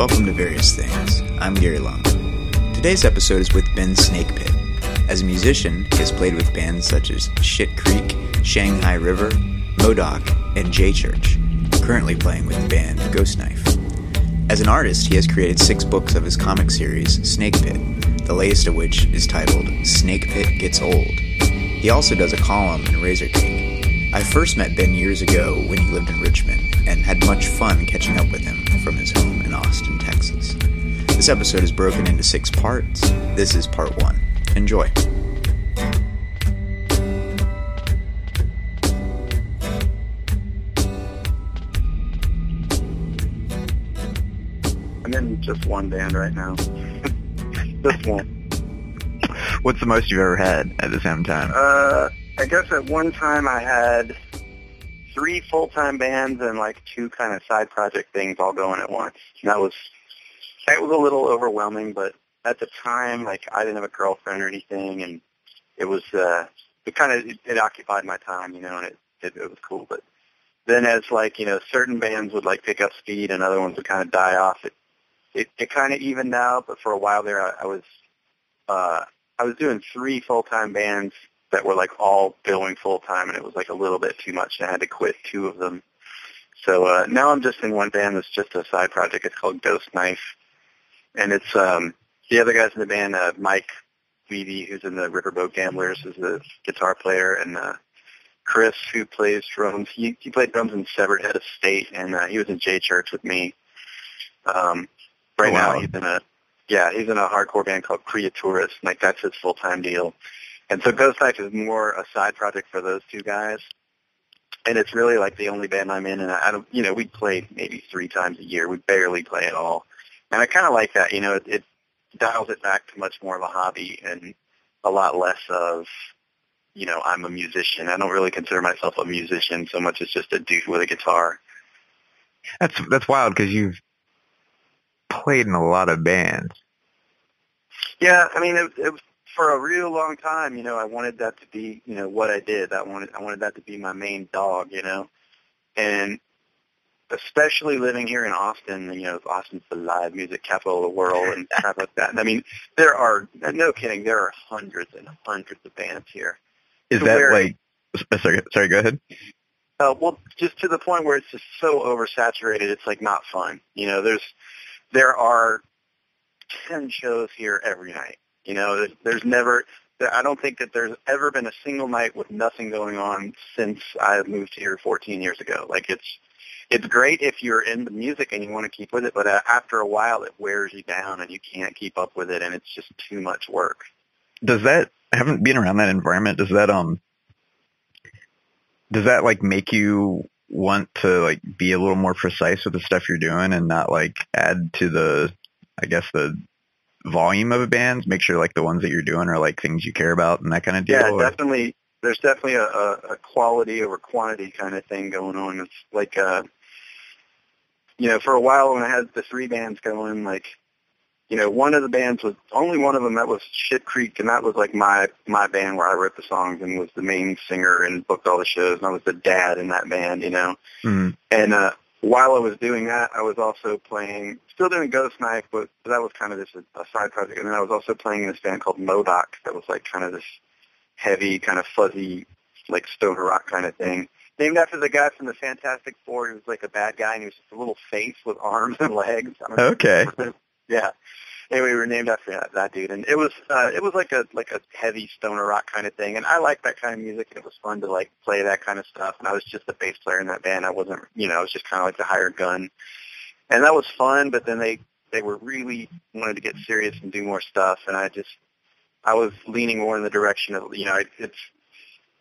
Welcome to Various Things. I'm Gary Lung. Today's episode is with Ben Snakepit. As a musician, he has played with bands such as Shit Creek, Shanghai River, Modoc, and J Church, currently playing with the band Ghost Knife. As an artist, he has created six books of his comic series, Snake Pit, the latest of which is titled Snake Pit Gets Old. He also does a column in Razorcake. I first met Ben years ago when he lived in Richmond and had much fun catching up with him from his home Austin, Texas. This episode is broken into six parts. This is part one. Enjoy. I'm in just one band right now. just one. What's the most you've ever had at the same time? Uh, I guess at one time I had three full-time bands and like two kind of side project things all going at once. And that was that was a little overwhelming, but at the time, like I didn't have a girlfriend or anything, and it was uh, it kind of it, it occupied my time, you know, and it, it it was cool. But then as like you know, certain bands would like pick up speed and other ones would kind of die off. It it, it kind of evened out, but for a while there, I, I was uh, I was doing three full time bands that were like all billing full time, and it was like a little bit too much, and I had to quit two of them. So uh, now I'm just in one band that's just a side project. It's called Ghost Knife, and it's um, the other guys in the band. Uh, Mike Levy, who's in the Riverboat Gamblers, is the guitar player, and uh, Chris, who plays drums. He, he played drums in Severed Head of State, and uh, he was in J Church with me. Um, right Oh, wow. now, he's in a yeah, he's in a hardcore band called Creaturis. Like that's his full time deal. And so Ghost Knife is more a side project for those two guys. And it's really like the only band I'm in and I don't you know, we play maybe three times a year. We barely play at all. And I kinda like that, you know, it, it dials it back to much more of a hobby and a lot less of you know, I'm a musician. I don't really consider myself a musician so much as just a dude with a guitar. That's that's wild because you've played in a lot of bands. Yeah, I mean, it, it was for a real long time. You know, I wanted that to be, you know, what I did. I wanted, I wanted that to be my main dog. You know, and especially living here in Austin. You know, Austin's the live music capital of the world and stuff like that. I mean, there are no kidding. There are hundreds and hundreds of bands here. Is that where- like? Sorry, sorry. Go ahead. Uh, well, just to the point where it's just so oversaturated, it's like not fun. You know, there's there are ten shows here every night. You know, there's, never. I don't think that there's ever been a single night with nothing going on since I moved here 14 years ago. Like it's it's great if you're in the music and you want to keep with it, but uh, after a while it wears you down and you can't keep up with it, and it's just too much work. Does that? Haven't been around that environment. Does that um? Does that like make you want to like be a little more precise with the stuff you're doing and not like add to the, I guess the volume of a band? Make sure like the ones that you're doing are like things you care about and that kind of deal. Yeah, or- definitely. There's definitely a, a, quality over quantity kind of thing going on. It's like, uh, you know, for a while when I had the three bands going, like, you know, one of the bands was only one of them that was Shit Creek, and that was like my my band where I wrote the songs and was the main singer and booked all the shows, and I was the dad in that band, you know. Mhm. And uh, while I was doing that, I was also playing, still doing Ghost Knife, but that was kind of just a, a side project. And then I was also playing in this band called Modoc that was like kind of this heavy, kind of fuzzy, like stoner rock kind of thing. Named after the guy from the Fantastic Four. He was like a bad guy, and he was just a little face with arms and legs. I don't know. Okay. yeah. Anyway, we were named after that, that dude, and it was uh, it was like a like a heavy stoner rock kind of thing, and I like that kind of music, and it was fun to like play that kind of stuff. And I was just the bass player in that band. I wasn't, you know, I was just kind of like the hired gun, and that was fun. But then they they were really wanted to get serious and do more stuff, and I just I was leaning more in the direction of you know it, it's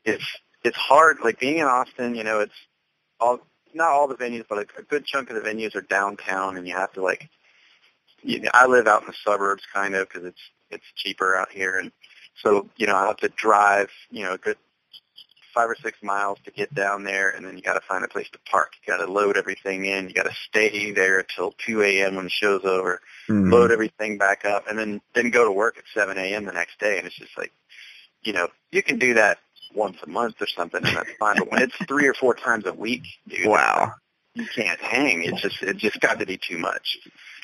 it's it's hard like being in Austin. You know, it's all not all the venues, but a, a good chunk of the venues are downtown, and you have to like. You know, I live out in the suburbs, kind of, because it's it's cheaper out here, and so you know I have to drive, you know, a good five or six miles to get down there, and then you got to find a place to park. You got to load everything in. You got to stay there till 2 a.m. when the show's over. Mhm. Load everything back up, and then then go to work at 7 a.m. the next day. And it's just like, you know, you can do that once a month or something, and that's fine. But when it's three or four times a week, dude, Wow. You can't hang. It just it just got to be too much,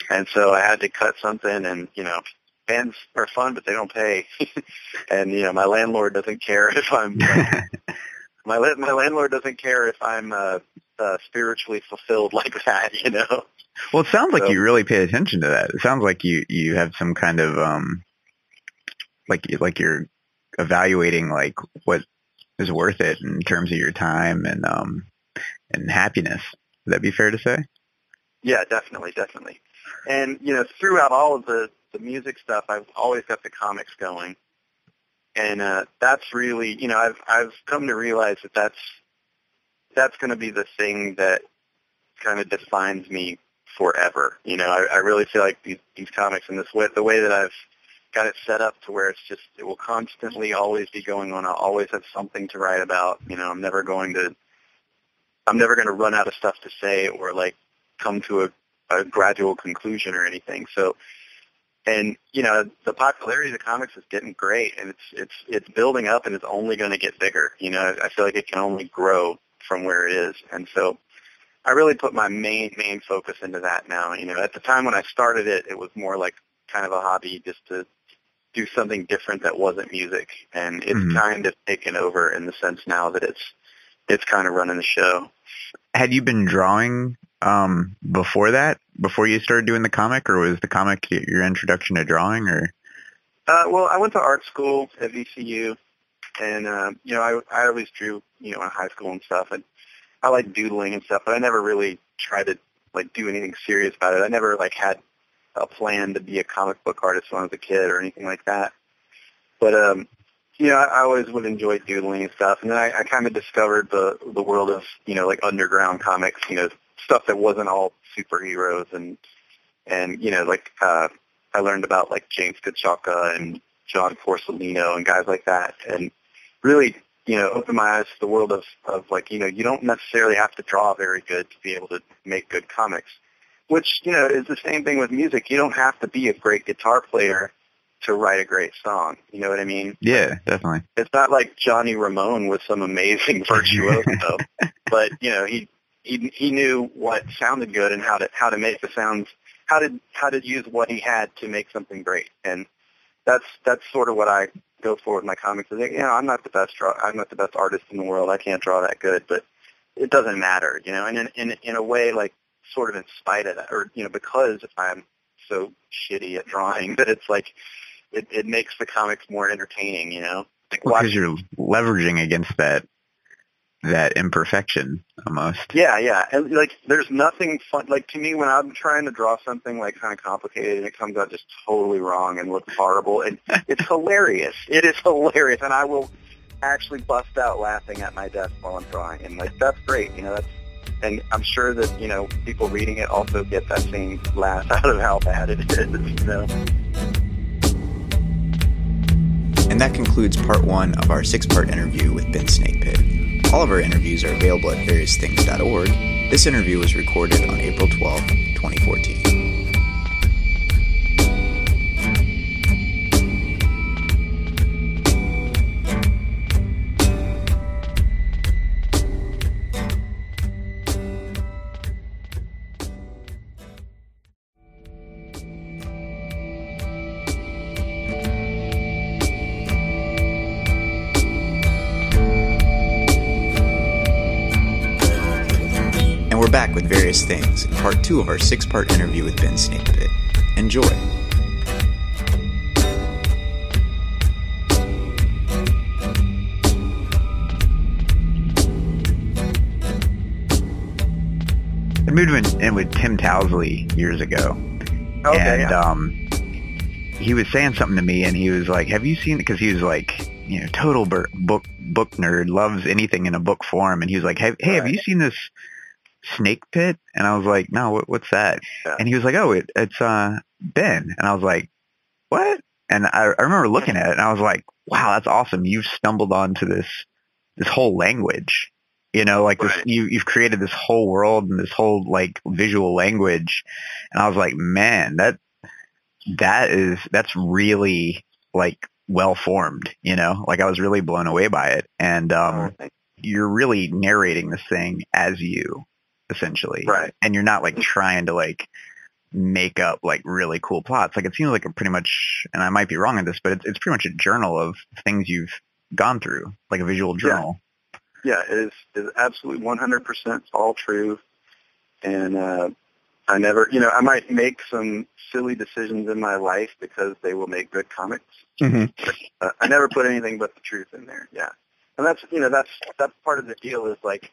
and so I had to cut something. And you know, bands are fun, but they don't pay. and you know, my landlord doesn't care if I'm my my landlord doesn't care if I'm uh, uh, spiritually fulfilled like that. You know. Well, it sounds like So- you really pay attention to that. It sounds like you you have some kind of um like like you're evaluating like what is worth it in terms of your time and um and happiness. Would that be fair to say? Yeah, definitely, definitely. And you know, throughout all of the the music stuff, I've always got the comics going, and uh, that's really, you know, I've I've come to realize that that's that's going to be the thing that kind of defines me forever. You know, I, I really feel like these these comics and this way, the way that I've got it set up to where it's just it will constantly always be going on. I'll always have something to write about. You know, I'm never going to I'm never going to run out of stuff to say or like come to a, a gradual conclusion or anything. So, and you know, the popularity of the comics is getting great, and it's it's it's building up, and it's only going to get bigger. You know, I feel like it can only grow from where it is, and so I really put my main main focus into that now. You know, at the time when I started it, it was more like kind of a hobby, just to do something different that wasn't music, and it's Mhm. kind of taken over in the sense now that it's it's kind of running the show. Had you been drawing um before that? Before you started doing the comic or was the comic your introduction to drawing or Uh, well, I went to art school at VCU, and uh, you know, I I always drew, you know, in high school and stuff, and I like doodling and stuff, but I never really tried to like do anything serious about it. I never like had a plan to be a comic book artist when I was a kid or anything like that. But um, know, I, always would enjoy doodling and stuff, and then I, I kind of discovered the the world of you know like underground comics, you know, stuff that wasn't all superheroes and and you know like uh I learned about like James Kochalka and John Porcellino and guys like that, and really, you know, opened my eyes to the world of of like, you know, you don't necessarily have to draw very good to be able to make good comics. Which you know is the same thing with music. You don't have to be a great guitar player to write a great song. You know what I mean? Yeah, definitely. It's not like Johnny Ramone was some amazing virtuoso, but you know he he he knew what sounded good and how to how to make the sounds how to how to use what he had to make something great. And that's that's sort of what I go for with my comics. I think you know I'm not the best draw I'm not the best artist in the world. I can't draw that good, but it doesn't matter, you know. And in in in a way, like sort of in spite of that, or you know, because I'm so shitty at drawing that it's like it, it makes the comics more entertaining, you know. Like Because watch, you're leveraging against that that imperfection almost. yeah, yeah, and like there's nothing fun. Like to me, when I'm trying to draw something like kind of complicated and it comes out just totally wrong and looks horrible, and it's hilarious. It is hilarious, and I will actually bust out laughing at my desk while I'm drawing, and like that's great, you know. That's and I'm sure that you know people reading it also get that same laugh out of how bad it is, you know. And that concludes part one of our six part interview with Ben Snakepit. All of our interviews are available at variousthings.org. This interview was recorded on April 12, 2014. Back things in part two of our six part interview with Ben Snakepit. Enjoy. I moved in, in with Tim Towsley years ago, Okay, and yeah. um, he was saying something to me, and he was like, "Have you seen?" Because he was like, you know, total book book nerd, loves anything in a book form, and he was like, "Hey, hey, have you seen this Snake Pit?" And I was like, "No, what, what's that?" Yeah. And he was like, "Oh, it, it's uh Ben," and I was like, "What?" And I, I remember looking at it, and I was like, "Wow, that's awesome! You've stumbled onto this this whole language." You know, like this, you, you've created this whole world and this whole like visual language. And I was like, man, that, that is, that's really like well formed, you know, like I was really blown away by it. And, um, you're really narrating this thing as you, essentially. Right. And you're not like trying to like make up like really cool plots. Like it seems like a pretty much, and I might be wrong on this, but it's, it's pretty much a journal of things you've gone through, like a visual journal. Yeah, it is, it is absolutely 100% all true. And uh, I never, you know, I might make some silly decisions in my life because they will make good comics. Mm-hmm. Uh, I never put anything but the truth in there. Yeah, and that's you know that's that's part of the deal is like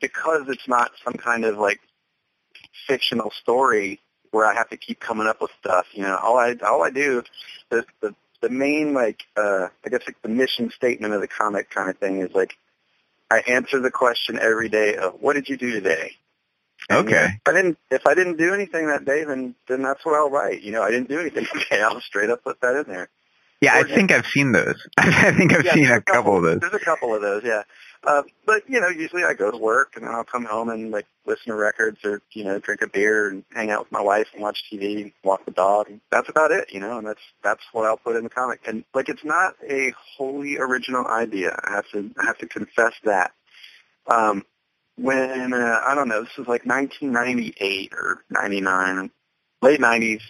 because it's not some kind of like fictional story where I have to keep coming up with stuff. You know, all I all I do the the the main like uh I guess like the mission statement of the comic kind of thing is like I answer the question every day of what did you do today? And, you know, Okay. if I didn't if I didn't do anything that day then then that's what I'll write. You know, I didn't do anything today. I'll straight up put that in there. Yeah, I Or- think I've seen those. I think I've Yeah, seen a couple of those. There's a couple of those, yeah. Uh, but you know, usually I go to work and then I'll come home and like listen to records or you know drink a beer and hang out with my wife and watch TV, and walk the dog. And that's about it, you know. And that's that's what I'll put in the comic. And like, it's not a wholly original idea. I have to I have to confess that. Um, when uh, I don't know, this was like 1998 or 99, late 90s.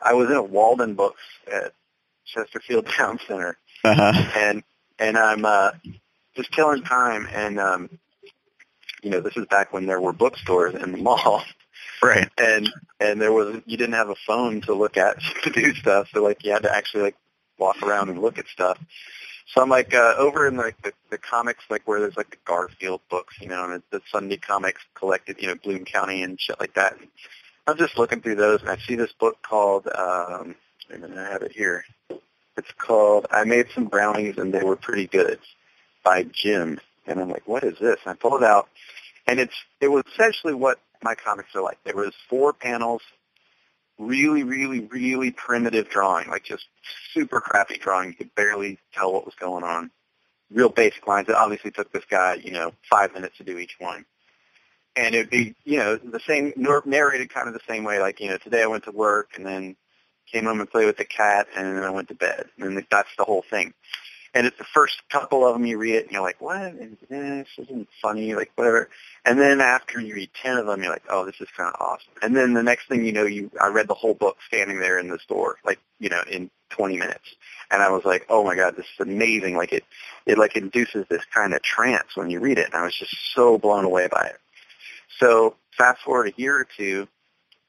I was in a Waldenbooks at Chesterfield Town Center Uh-huh. and and I'm uh, just killing time. And um, you know, this is back when there were bookstores in the mall, Right. and and there was you didn't have a phone to look at to do stuff, so like you had to actually like walk around and look at stuff. So I'm like uh, over in like the, the comics, like where there's like the Garfield books, you know, and the Sunday comics collected, you know, Bloom County and shit like that. I'm just looking through those, and I see this book called. Um, wait a minute, I have it here. It's called I Made Some Brownies and They Were Pretty Good by Jim. And I'm like, what is this? And I pull it out, and it's it was essentially what my comics are like. There was four panels, really, really, really primitive drawing, like just super crappy drawing. You could barely tell what was going on. Real basic lines. It obviously took this guy, you know, five minutes to do each one. And it'd be, you know, the same, narrated kind of the same way, like, you know, today I went to work and then came home and played with the cat and then I went to bed. And that's the whole thing. And it's the first couple of them you read it and you're like, what? is This isn't funny, like whatever. And then after you read 10 of them, you're like, oh, this is kind of awesome. And then the next thing you know, you I read the whole book standing there in the store, like, you know, in 20 minutes. And I was like, oh my God, this is amazing. Like it, it like induces this kind of trance when you read it. And I was just so blown away by it. So fast forward a year or two,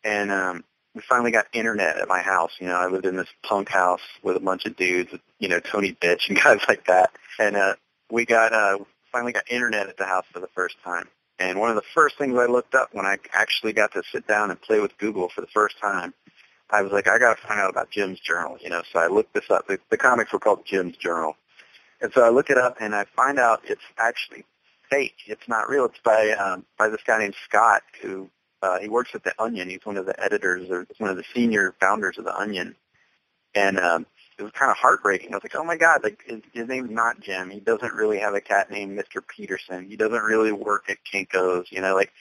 and um, we finally got internet at my house. You know, I lived in this punk house with a bunch of dudes, you know, Tony Bitch and guys like that. And uh, we got uh, finally got internet at the house for the first time. And one of the first things I looked up when I actually got to sit down and play with Google for the first time, I was like, I got to find out about Jim's journal. You know, so I looked this up. The, the comics were called Jim's Journal. And so I look it up and I find out it's actually fake. It's not real. It's by um, by this guy named Scott who uh, he works at the Onion. He's one of the editors or one of the senior founders of the Onion. And um, it was kind of heartbreaking. I was like, oh my god, like his, his name's not Jim. He doesn't really have a cat named Mr. Peterson. He doesn't really work at Kinko's. You know, like.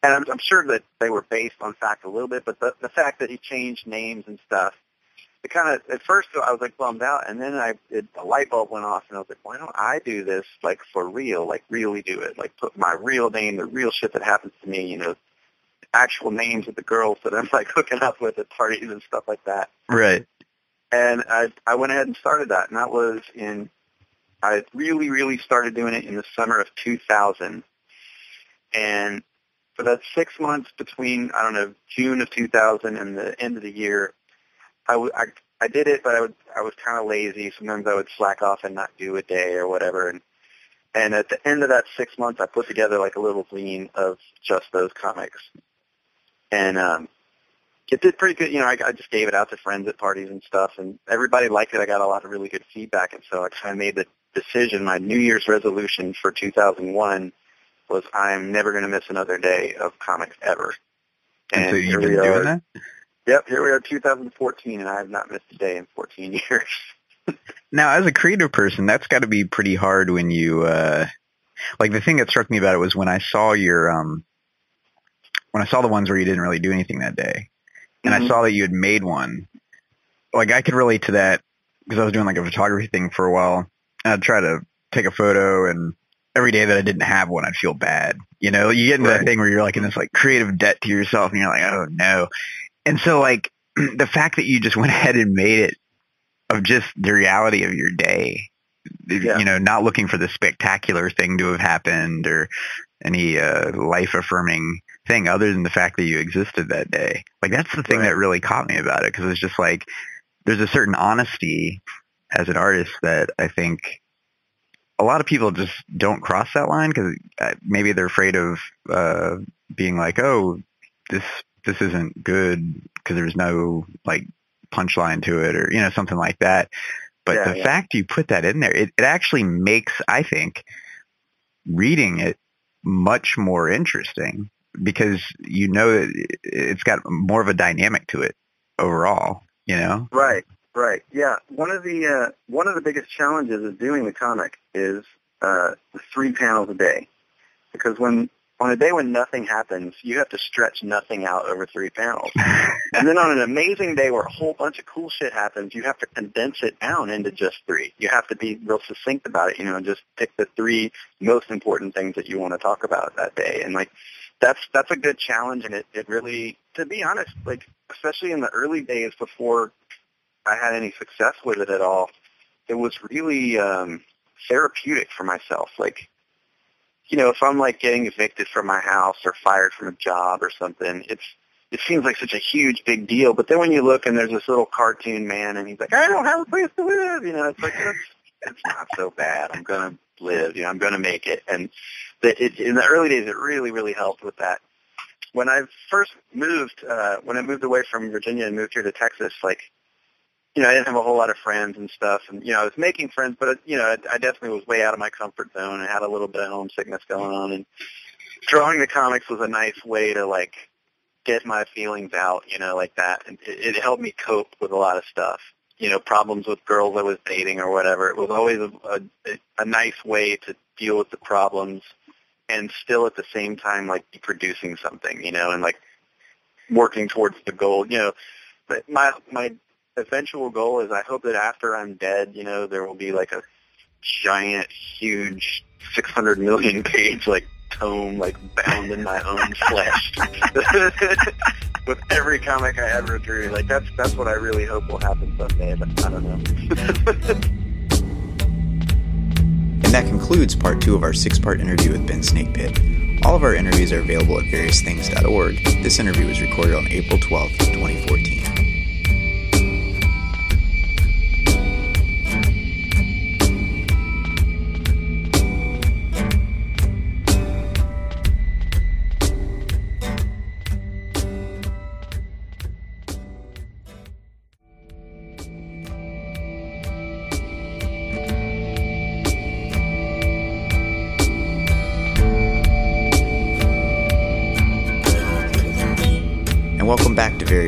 And I'm, I'm sure that they were based on fact a little bit, but the, the fact that he changed names and stuff, it kind of at first I was like bummed out, and then I it, a light bulb went off, and I was like, why don't I do this like for real, like really do it, like put my real name, the real shit that happens to me, you know, actual names of the girls that I'm like hooking up with at parties and stuff like that. Right. And I I went ahead and started that, and that was in I really really started doing it in the summer of 2000, and for that six months between I don't know June of 2000 and the end of the year, I, w- I, I did it, but I would I was kind of lazy. Sometimes I would slack off and not do a day or whatever. And and at the end of that six months, I put together like a little zine of just those comics, and um, it did pretty good. You know, I, I just gave it out to friends at parties and stuff, and everybody liked it. I got a lot of really good feedback, and so I kind of made the decision. My New Year's resolution for 2001 was I'm never going to miss another day of comics ever. And, so here you've been doing that? Yep, here we are, 2014, and I have not missed a day in 14 years. Now, as a creative person, that's got to be pretty hard when you, uh, like the thing that struck me about it was when I saw your, um, when I saw the ones where you didn't really do anything that day, and I Mhm. saw that you had made one. Like I could relate to that because I was doing like a photography thing for a while, and I'd try to take a photo, and every day that I didn't have one, I'd feel bad. You know, you get into Right. that thing where you're like in this like creative debt to yourself and you're like, oh no. And so like the fact that you just went ahead and made it of just the reality of your day, Yeah. you know, not looking for the spectacular thing to have happened or any uh, life affirming thing other than the fact that you existed that day. Like that's the thing Right. that really caught me about it because it's just like there's a certain honesty as an artist that I think a lot of people just don't cross that line because maybe they're afraid of uh, being like, oh, this this isn't good because there's no like punchline to it or you know something like that. But Yeah, the yeah. fact you put that in there, it, it actually makes I think reading it much more interesting because you know it- it's got more of a dynamic to it overall. You know, Right, right. Yeah. One of the uh, one of the biggest challenges of doing the comic is uh, three panels a day, because when on a day when nothing happens, you have to stretch nothing out over three panels, and then on an amazing day where a whole bunch of cool shit happens, you have to condense it down into just three. You have to be real succinct about it, you know, and just pick the three most important things that you want to talk about that day, and like. That's that's a good challenge, and it, it really, to be honest, like especially in the early days before I had any success with it at all, it was really um, therapeutic for myself. Like, you know, if I'm like getting evicted from my house or fired from a job or something, it's it seems like such a huge big deal. But then when you look and there's this little cartoon man and he's like, I don't have a place to live, you know, it's like that's, it's not so bad. I'm gonna live, you know, I'm gonna make it. And the, it, in the early days, it really, really helped with that when I first moved, uh, when I moved away from Virginia and moved here to Texas, like, you know, I didn't have a whole lot of friends and stuff, and you know, I was making friends, but you know, I, I definitely was way out of my comfort zone and had a little bit of homesickness going on. And drawing the comics was a nice way to like get my feelings out, you know, like that, and it, it helped me cope with a lot of stuff. You know, problems with girls I was dating or whatever. It was always a, a, a nice way to deal with the problems and still at the same time like producing something, you know, and like working towards the goal. You know, but my my eventual goal is I hope that after I'm dead, you know, there will be like a giant, huge, 600 million page like tome like bound in my own flesh with every comic I ever drew. Like that's that's what I really hope will happen someday. But I don't know. And that concludes part two of our six part interview with Ben Snakepit. All of our interviews are available at variousthings.org. This interview was recorded on April 12th, 2014.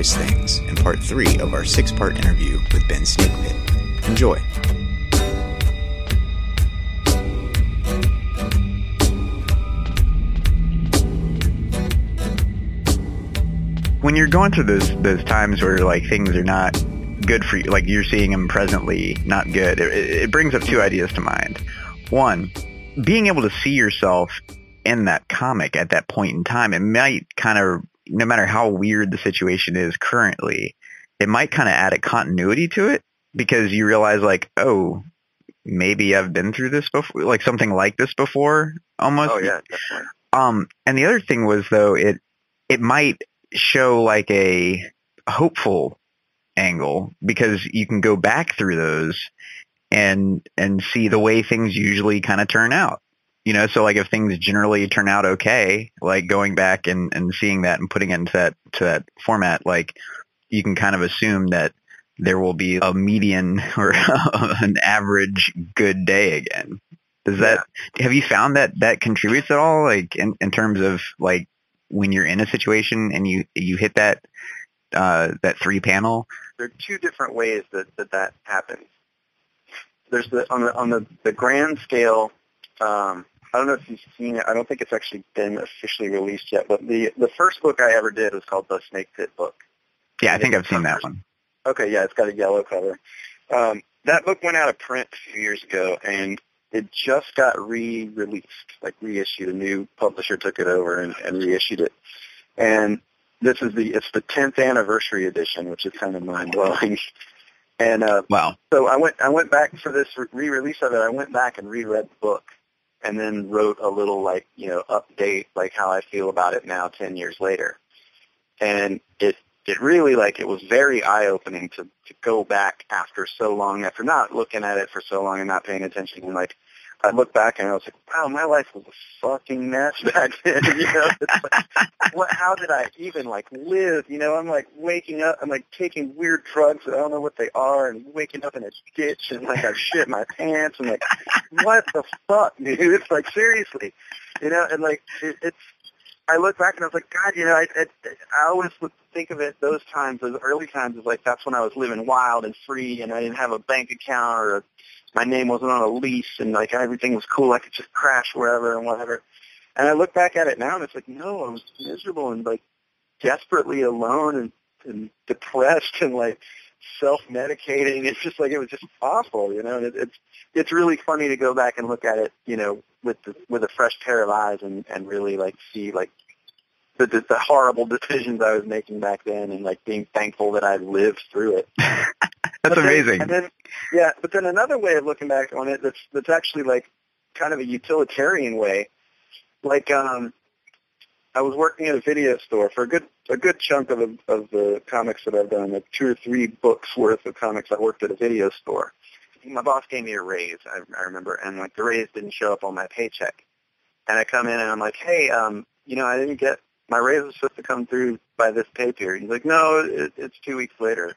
Various Things in part three of our six part interview with Ben Snakepit. Enjoy. when you're going through those those times where like things are not good for you, like you're seeing them presently not good, it, it brings up two ideas to mind. One, being able to see yourself in that comic at that point in time, it might kind of, no matter how weird the situation is currently, it might kind of add a continuity to it because you realize like, oh, maybe I've been through this before, like something like this before, almost. Oh yeah, definitely. Um, and the other thing was though, it it might show like a hopeful angle because you can go back through those and and see the way things usually kind of turn out. You know, so like if things generally turn out okay, like going back and, and seeing that and putting it into that to that format, like you can kind of assume that there will be a median or an average good day again. Does that have you found that that contributes at all like in, in terms of like when you're in a situation and you you hit that uh that three panel there are two different ways that that, that happens. There's the on the on the, the grand scale. Um, I don't know if you've seen it. I don't think it's actually been officially released yet. But the the first book I ever did was called the Snake Pit book. yeah i think i've seen that one Okay, yeah, it's got a yellow cover. Um, that book went out of print a few years ago, and it just got re-released, like reissued. A new publisher took it over and, and reissued it. And this is the it's the 10th anniversary edition, which is kind of mind blowing. And uh, Wow. so I went I went back for this re-release of it. I went back and reread the book, and then wrote a little like you know update like how I feel about it now, 10 years later. And it it really like it was very eye opening to to go back after so long after not looking at it for so long and not paying attention and like I look back and I was like, wow, my life was a fucking mess back then. You know, it's like, what? How did I even like live? You know, I'm like waking up, I'm like taking weird drugs that I don't know what they are, and waking up in a ditch and like I shit my pants and like, what the fuck, dude? It's like seriously, you know, and like it, it's. I look back and I was like, God, you know, I I, I always would think of it those times, those early times, as like that's when I was living wild and free, and I didn't have a bank account or a my name wasn't on a lease and like everything was cool. I could just crash wherever and whatever. And I look back at it now and it's like, no, I was miserable and like desperately alone and, and depressed and like self-medicating. It's just like, it was just awful, you know, and it, it's, it's really funny to go back and look at it, you know, with the, with a fresh pair of eyes and, and really like see like the, the, the horrible decisions I was making back then and like being thankful that I lived through it. That's then- amazing. and then, yeah, but then another way of looking back on it that's that's actually like kind of a utilitarian way. Like um I was working at a video store for a good a good chunk of the of the comics that I've done, like two or three books worth of comics. I worked at a video store. My boss gave me a raise, I, I remember, and like the raise didn't show up on my paycheck. And I come in and I'm like, hey, um, you know, I didn't get my raise was supposed to come through by this pay period. He's like, no, it, it's two weeks later.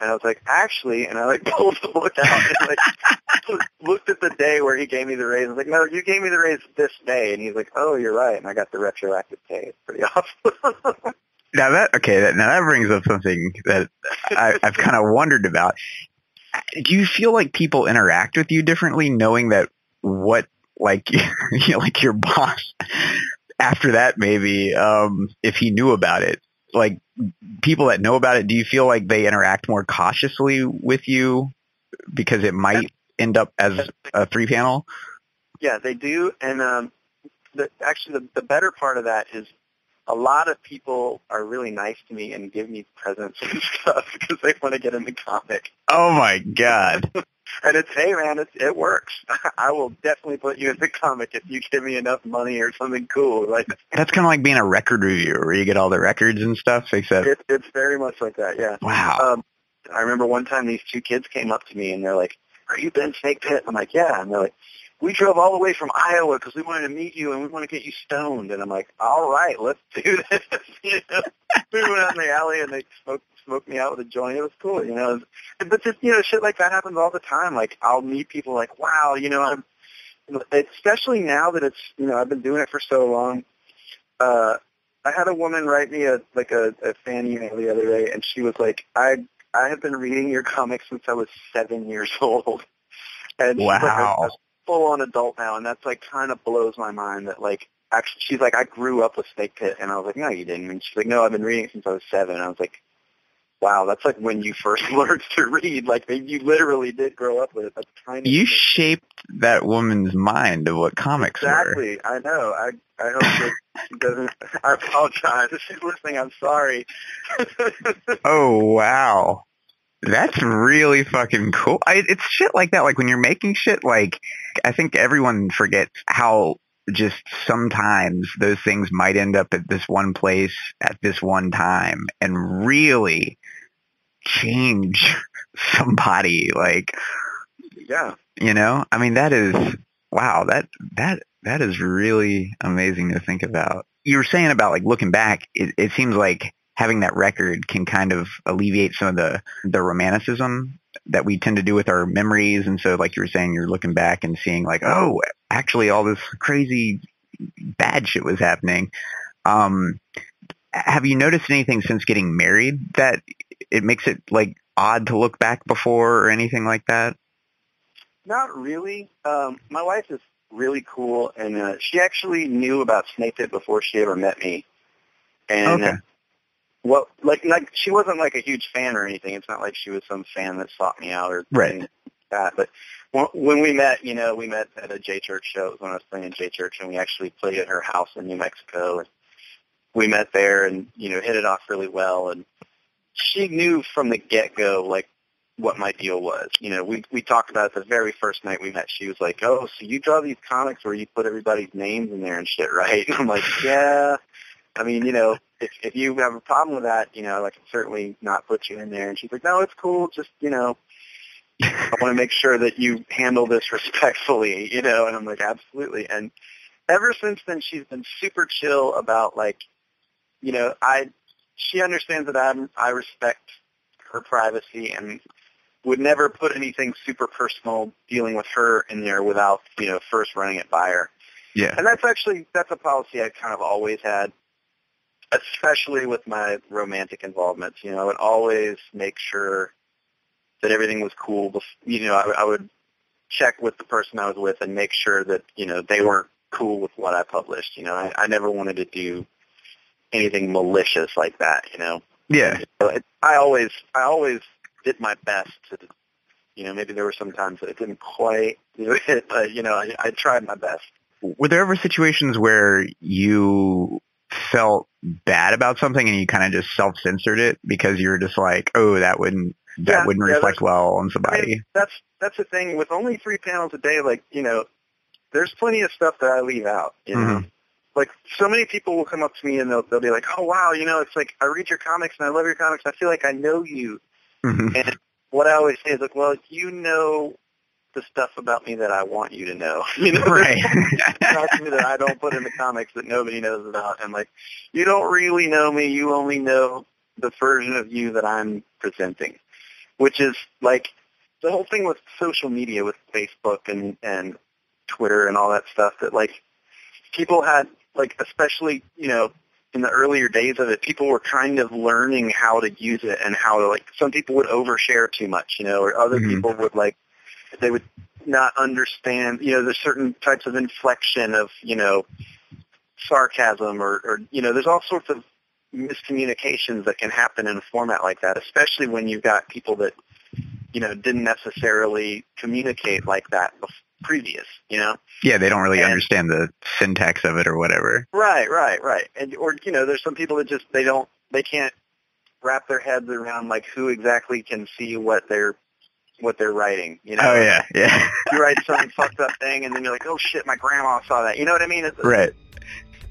And I was like, actually, and I like pulled the book out and like looked at the day where he gave me the raise. I was like, no, you gave me the raise this day. And he's like, oh, you're right. And I got the retroactive pay. It's pretty awesome. Now that okay, that, now that brings up something that I, I've kind of wondered about. Do you feel like people interact with you differently, knowing that what like you know, like your boss after that maybe um, if he knew about it, like people that know about it, do you feel like they interact more cautiously with you because it might end up as a three panel? yeah, they do. And um, the, actually, the, the better part of that is a lot of people are really nice to me and give me presents and stuff because they want to get in the comic. Oh my god. And it's, hey man, it, it works. I will definitely put you in the comic if you give me enough money or something cool. Like That's kind of like being a record reviewer where you get all the records and stuff, except, it, it's very much like that. Yeah. wow. Um, I remember one time these two kids came up to me and they're like, "Are you Ben Snakepit?" I'm like, "Yeah." And they're like, "We drove all the way from Iowa because we wanted to meet you and we want to get you stoned." And I'm like, "All right, let's do this." you know? we went out in the alley and they smoked smoked me out with a joint. It was cool, you know. But just you know, shit like that happens all the time. Like I'll meet people like, "Wow, you know, I'm." Especially now that it's you know I've been doing it for so long. Uh, I had a woman write me a like a, a fan email the other day, and she was like, "I I have been reading your comics since I was seven years old." And she's like a, a full-on adult now, and that's like kind of blows my mind. That like actually, she's like, "I grew up with Snake Pit," and I was like, "No, you didn't." And she's like, "No, I've been reading it since I was seven. And I was like, "Wow, that's like when you first learned to read. Like you literally did grow up with it. That's of You shaped that woman's mind of what comics were. Exactly. I know. I I hope that she doesn't. I apologize if she's listening. I'm sorry. Oh wow, that's really fucking cool. I, it's shit like that. Like when you're making shit, like I think everyone forgets how just sometimes those things might end up at this one place at this one time and really change somebody. Like yeah. you know, I mean that is wow. That that that is really amazing to think about. You were saying about like looking back. It, it seems like having that record can kind of alleviate some of the the romanticism that we tend to do with our memories. And so, like you were saying, you're looking back and seeing like, oh, actually, all this crazy bad shit was happening. Um, have you noticed anything since getting married that it makes it like odd to look back before or anything like that? Not really. Um, my wife is really cool, and uh, she actually knew about Snake Pit before she ever met me. And Okay. uh, what, like, like she wasn't like a huge fan or anything. It's not like she was some fan that sought me out or Right. anything. that. But when we met, you know, we met at a J Church show. It was when I was playing in J Church, and we actually played at her house in New Mexico. And we met there, and you know, hit it off really well. And she knew from the get go, like what my deal was. You know, we we talked about it the very first night we met. She was like, "Oh, so you draw these comics where you put everybody's names in there and shit, right?" And I'm like, "Yeah." I mean, you know, if if you have a problem with that, you know, I can certainly not put you in there. And she's like, "No, it's cool. Just you know, I want to make sure that you handle this respectfully, you know." And I'm like, "Absolutely." And ever since then, she's been super chill about like, you know, I she understands that I'm I respect her privacy and would never put anything super personal dealing with her in there without you know first running it by her. Yeah. And that's actually that's a policy I kind of always had, especially with my romantic involvements. You know, I would always make sure that everything was cool. You know, I, I would check with the person I was with and make sure that you know they weren't cool with what I published. You know, I, I never wanted to do anything malicious like that. You know. Yeah. So it, I always I always did my best to you know, maybe there were some times that I didn't quite do it, but you know, I, I tried my best. Were there ever situations where you felt bad about something and you kind of just self-censored it because you were just like, oh, that wouldn't that Yeah, wouldn't yeah, reflect well on I somebody? mean, that's that's the thing with only three panels a day. Like you know, there's plenty of stuff that I leave out. You know, Mhm. Like so many people will come up to me and they'll they'll be like, "Oh wow, you know, it's like I read your comics and I love your comics. I feel like I know you." Mhm. And what I always say is like, "Well, you know the stuff about me that I want you to know." You know, right. stuff to me that I don't put in the comics that nobody knows about. And like, you don't really know me. You only know the version of you that I'm presenting, which is like the whole thing with social media, with Facebook and and Twitter and all that stuff. That like people had like, especially you know. In the earlier days of it, people were kind of learning how to use it and how to like. Some people would overshare too much, you know, or other Mhm. people would like. They would not understand, you know, there's certain types of inflection of, you know, sarcasm or, or, you know, there's all sorts of miscommunications that can happen in a format like that, especially when you've got people that, you know, didn't necessarily communicate like that previous, you know? yeah, they don't really And- understand the syntax of it or whatever. Right, right, right. And, or, you know, there's some people that just, they don't, they can't wrap their heads around like who exactly can see what they're, what they're writing, you know? Oh yeah, yeah. you write some fucked up thing and then you're like, oh shit, my grandma saw that. You know what I mean? It's, right.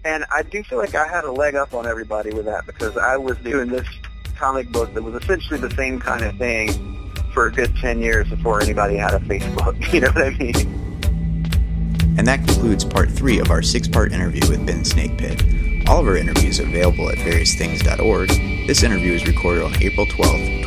And I do feel like I had a leg up on everybody with that because I was doing this comic book that was essentially the same kind of thing for a good 10 years before anybody had a Facebook. You know what I mean? And that concludes part three of our six part interview with Ben Snakepit. All of our interviews are available at variousthings.org. This interview was recorded on April 12th,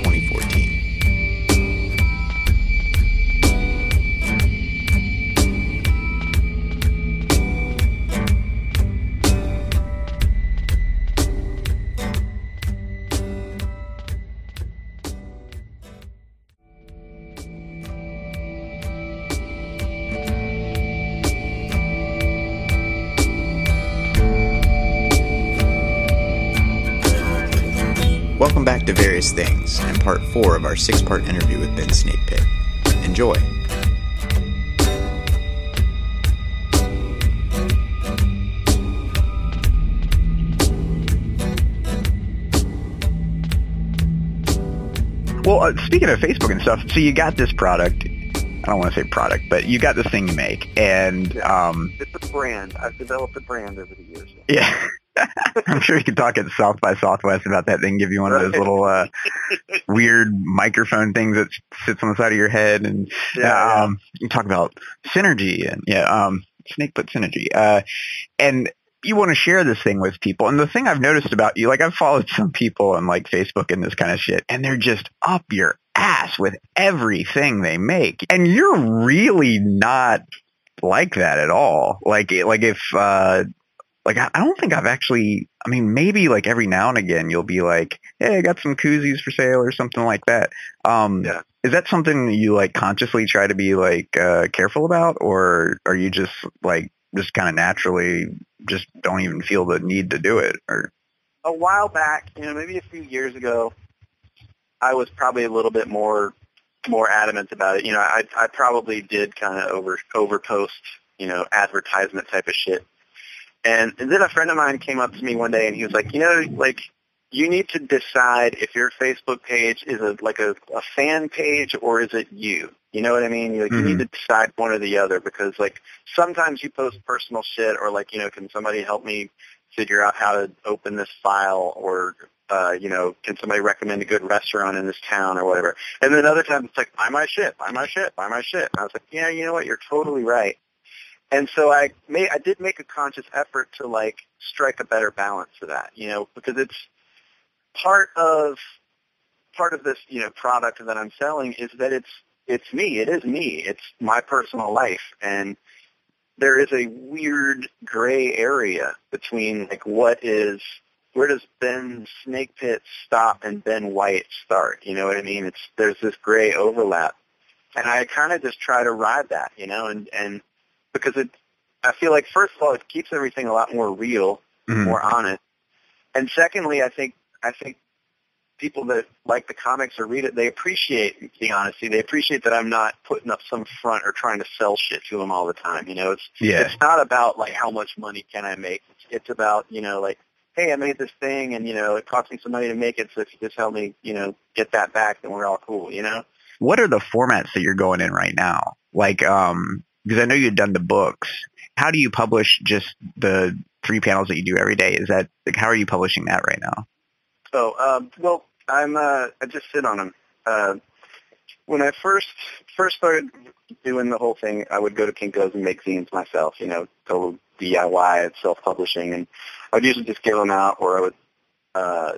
Various Things and part four of our six part interview with Ben Snakepit. Enjoy. Well, uh, speaking of Facebook and stuff, so you got this product. I don't want to say product, but you got this thing you make, and um, It's a brand. I've developed a brand over the years. yeah, I'm sure you could talk at South by Southwest about that thing. Give you one of those little uh, weird microphone things that sits on the side of your head, and Yeah, um, you talk about synergy and yeah, um, Snake Pit synergy. Uh, and you want to share this thing with people. And the thing I've noticed about you, like I've followed some people on like Facebook and this kind of shit, and they're just up your ass with everything they make. And you're really not like that at all. Like, like if, uh, like I, I don't think I've actually, I mean, maybe like every now and again you'll be like, hey, I got some koozies for sale or something like that. Um, Yeah. is that something you like consciously try to be like uh, careful about, or are you just like just kind of naturally just don't even feel the need to do it? Or a while back, you know, maybe a few years ago, I was probably a little bit more more adamant about it. You know, I I probably did kind of over over post, you know, advertisement type of shit. And, and then a friend of mine came up to me one day and he was like, you know, like you need to decide if your Facebook page is a like a, a fan page or is it you. You know what I mean? You, like, Mhm. you need to decide one or the other because like sometimes you post personal shit or like you know can somebody help me figure out how to open this file or uh, you know can somebody recommend a good restaurant in this town or whatever. And then other times it's like buy my shit, buy my shit, buy my shit. And I was like, yeah, you know what? You're totally right. And so I made I did make a conscious effort to like strike a better balance for that, you know, because it's part of part of this, you know, product that I'm selling is that it's it's me. It is me. It's my personal life and there is a weird gray area between like what is where does Ben Snakepit stop and Ben White start? You know what I mean? It's there's this gray overlap. And I kind of just try to ride that, you know, and and because it I feel like first of all it keeps everything a lot more real Mhm. more honest. And secondly, I think I think people that like the comics or read it, they appreciate the honesty. They appreciate that I'm not putting up some front or trying to sell shit to them all the time. You know, it's Yeah. it's not about like how much money can I make. It's, it's about you know like, hey, I made this thing, and you know it cost me some money to make it. So if you just help me, you know, get that back, then we're all cool. You know. What are the formats that you're going in right now? Like, um, because I know you've done the books. How do you publish just the three panels that you do every day? Is that like how are you publishing that right now? Oh, um, well, I'm uh, I just sit on them. Uh, when I first first started doing the whole thing, I would go to Kinko's and make zines myself. You know, go DIY, self publishing, and I would usually just give them out, or I would. Uh,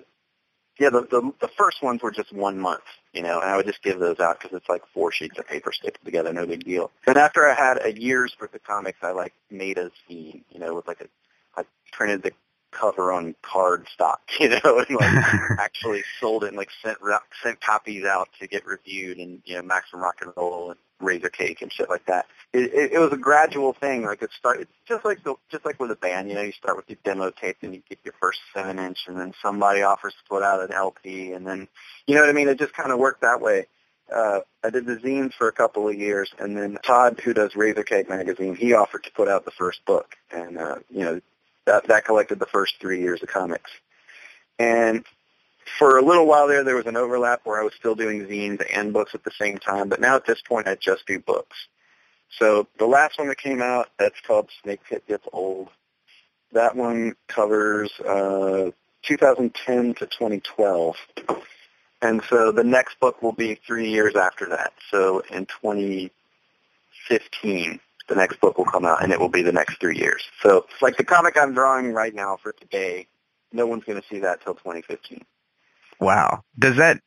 yeah, the, the the first ones were just one month, you know, and I would just give those out because it's like four sheets of paper stapled together, no big deal. Then after I had a year's worth of comics, I like made a zine, you know, with like a I printed the cover on card stock, you know, and like actually sold it and like sent sent copies out to get reviewed and you know Maximum Rock and Roll and Razorcake and shit like that. It, it, it was a gradual thing. Like it started just like the, just like with a band. You know, you start with your demo tape and you get your first seven inch, and then somebody offers to put out an LP, and then you know what I mean. It just kind of worked that way. Uh, I did the zines for a couple of years, and then Todd, who does Razorcake magazine, he offered to put out the first book, and uh, you know that that collected the first three years of comics. And for a little while there, there was an overlap where I was still doing zines and books at the same time. But now at this point, I just do books. So the last one that came out, that's called Snake Pit Gets Old. That one covers uh, 2010 to 2012. And so the next book will be three years after that. So in 2015, the next book will come out, and it will be the next three years. So like the comic I'm drawing right now for today, no one's going to see that till 2015. Wow. Does that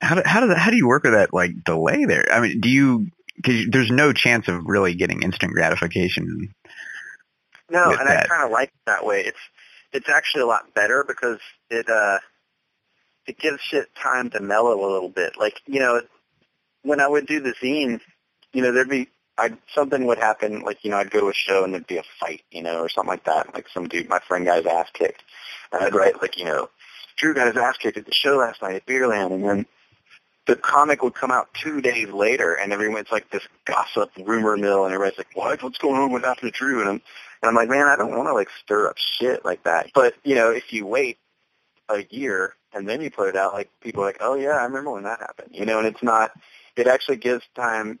how do, how does that, how do you work with that like delay there? I mean, do you because there's no chance of really getting instant gratification. No, and I kind of like it that way. It's it's actually a lot better because it uh it gives shit time to mellow a little bit. Like you know, when I would do the zine, you know, there'd be I'd, something would happen. Like you know, I'd go to a show and there'd be a fight, you know, or something like that. Like some dude, my friend got his ass kicked, and I'd write like you know, Drew got his ass kicked at the show last night at Beerland, and then the comic would come out two days later, and everyone's like this gossip rumor mill, and everybody's like, "What? What's going on with After Drew?" And I'm, and I'm like, "Man, I don't want to like stir up shit like that." But you know, if you wait a year and then you put it out, like people are like, "Oh yeah, I remember when that happened," you know, and it's not. It actually gives time.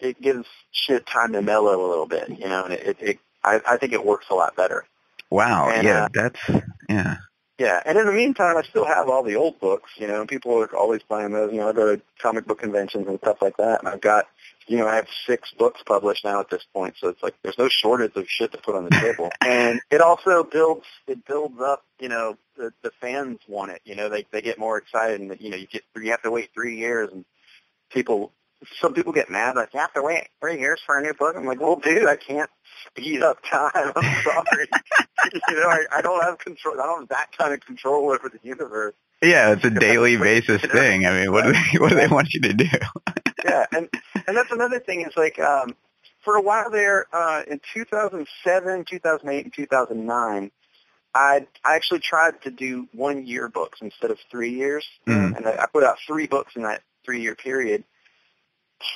It gives shit time to mellow a little bit, you know, and it. it, it I, I think it works a lot better. Wow. And, yeah, uh, that's yeah. Yeah, and in the meantime, I still have all the old books, you know, and people are always buying those. You know, I go to comic book conventions and stuff like that, and I've got, you know, I have six books published now at this point, so it's like there's no shortage of shit to put on the table. and it also builds, it builds up, you know, the, the fans want it. You know, they they get more excited, and you know, you get you have to wait three years, and people, some people get mad, like you have to wait three years for a new book. I'm like, well, dude, I can't speed up time. I'm sorry. you know, I, I don't have control. I don't have that kind of control over the universe. Yeah, it's a daily basis thing. I mean, what do they what do they want you to do? Yeah, and and that's another thing is like um, for a while there uh, in 2007, 2008, and 2009. I I actually tried to do one year books instead of three years, Mhm. and I, I put out three books in that three year period.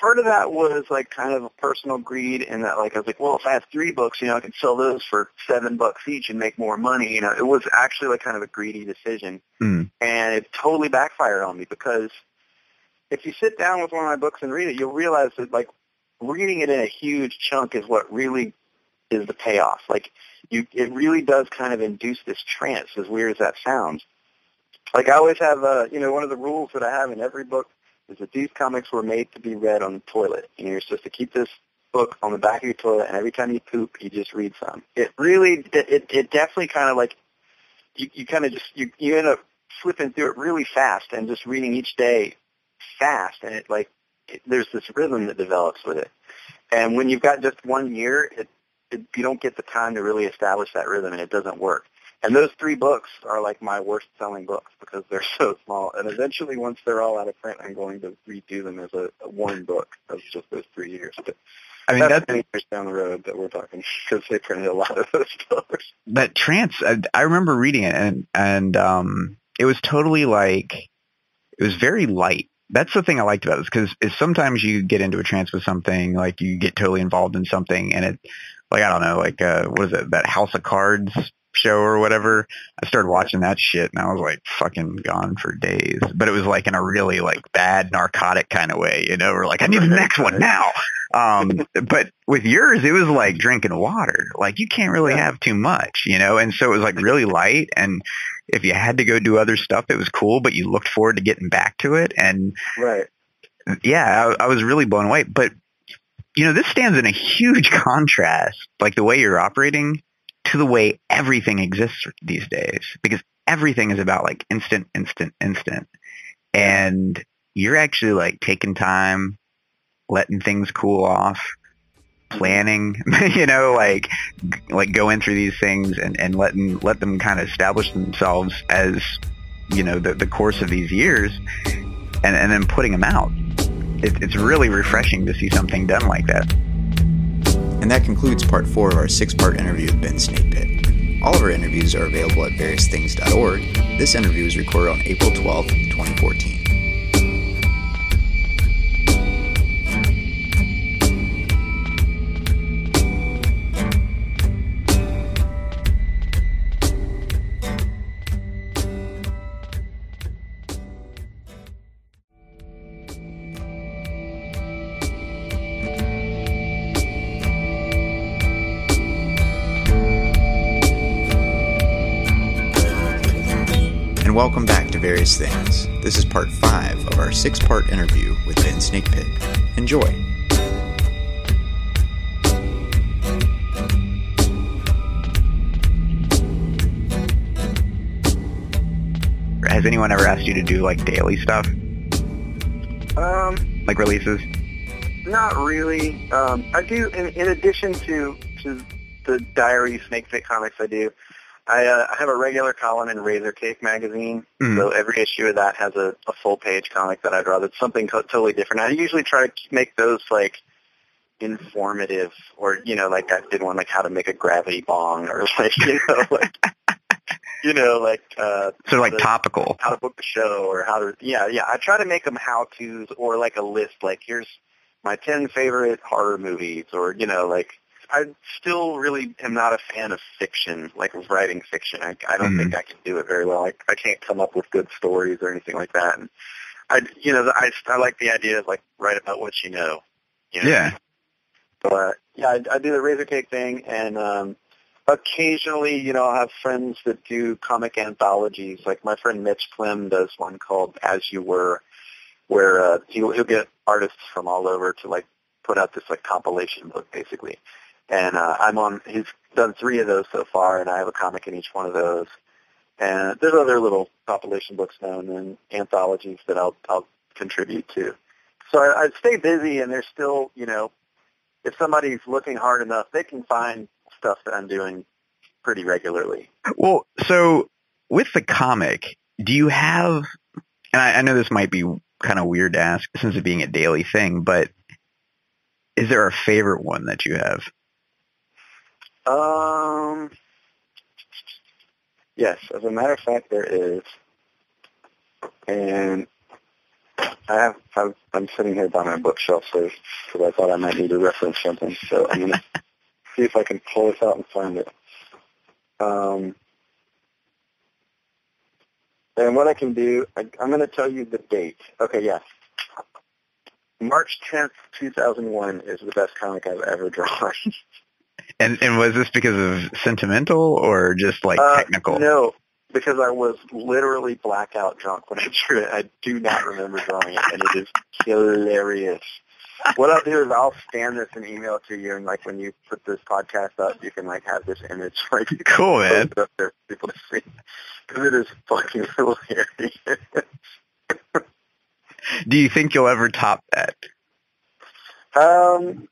Part of that was like kind of a personal greed in that like I was like, well, if I have three books, you know, I can sell those for seven bucks each and make more money. You know, it was actually like kind of a greedy decision, Mm. and it totally backfired on me because if you sit down with one of my books and read it, you'll realize that like reading it in a huge chunk is what really is the payoff. Like you, it really does kind of induce this trance, as weird as that sounds. Like I always have, uh, you know, one of the rules that I have in every book is that these comics were made to be read on the toilet. Know, you're supposed to keep this book on the back of your toilet, and every time you poop, you just read some. It really, it, it definitely kind of like, you, you kind of just, you, you end up flipping through it really fast and just reading each day fast, and it like, it, there's this rhythm that develops with it. And when you've got just one year, it, it, you don't get the time to really establish that rhythm, and it doesn't work. And those three books are like my worst selling books because they're so small. And eventually, once they're all out of print, I'm going to redo them as a, a one book of just those three years. But I mean, that's that many years down the road that we're talking because they printed a lot of those books. that trance. I, I remember reading it, and and um, it was totally like it was very light. That's the thing I liked about this because is sometimes you get into a trance with something, like you get totally involved in something, and it, like I don't know, like uh, what is it, that House of Cards show or whatever. I started watching that shit, and I was like fucking gone for days. But it was like in a really like bad narcotic kind of way, you know, or like I need the next one now. Um, but with yours, it was like drinking water. Like you can't really Yeah. have too much, you know, and so it was like really light and if you had to go do other stuff, it was cool, but you looked forward to getting back to it. And Right. yeah, I, I was really blown away. But you know, this stands in a huge contrast, like the way you're operating to the way everything exists these days, because everything is about like instant, instant, instant. And you're actually like taking time, letting things cool off, planning, you know, like like going through these things and, and letting let them kind of establish themselves as, you know, the, the course of these years and, and then putting them out. It, it's really refreshing to see something done like that. And that concludes part four of our six part interview with Ben Snakepit. All of our interviews are available at variousthings.org. This interview was recorded on April 12, 2014. Things. This is part five of our six part interview with Ben Snakepit. Enjoy. Has anyone ever asked you to do like daily stuff, Um, like releases? Not really. Um, I do, in, in addition to, to the diary Snake Pit comics I do, I, uh, I have a regular column in Razorcake magazine. Mhm. So every issue of that has a, a full page comic that I draw that's something co- totally different. I usually try to make those like informative or, you know, like I did one like how to make a gravity bong or like, you know, like, you know, like, uh, So like the- topical. how to book the show or how to yeah yeah i try to make them how to's or like a list like here's my 10 favorite horror movies or you know like i still really am not a fan of fiction like writing fiction i, I don't Mhm. think i can do it very well I, I can't come up with good stories or anything like that and i you know i, I like the idea of like write about what you know you know? Yeah. But yeah, I, I do the Razorcake thing, and um, occasionally, you know, I'll have friends that do comic anthologies. Like my friend Mitch Clem does one called As You Were, where uh, he'll, he'll get artists from all over to like put out this like compilation book, basically. And uh, I'm on. He's done three of those so far, and I have a comic in each one of those. And there's other little compilation books now and then, anthologies that I'll I'll contribute to. So I, I stay busy, and there's still, you know, if somebody's looking hard enough, they can find stuff that I'm doing pretty regularly. Well, so with the comic, do you have, and I, I know this might be kind of weird to ask since it being a daily thing, but is there a favorite one that you have? Um, yes, as a matter of fact, there is, and I have. I've, I'm sitting here by my bookshelf, so because I thought I might need to reference something. So I'm gonna see if I can pull this out and find it. Um, and what I can do, I, I'm going to tell you the date. Okay, yes. March 10th, 2001 is the best comic I've ever drawn. And and was this because of sentimental or just like Uh, technical? No, because I was literally blackout drunk when I drew it. I do not remember drawing it, and it is hilarious. What I'll do is I'll scan this and email it to you, and like when you put this podcast up, you can like have this image like Cool, man. it up there for people to see because it is fucking hilarious. Do you think you'll ever top that? Um,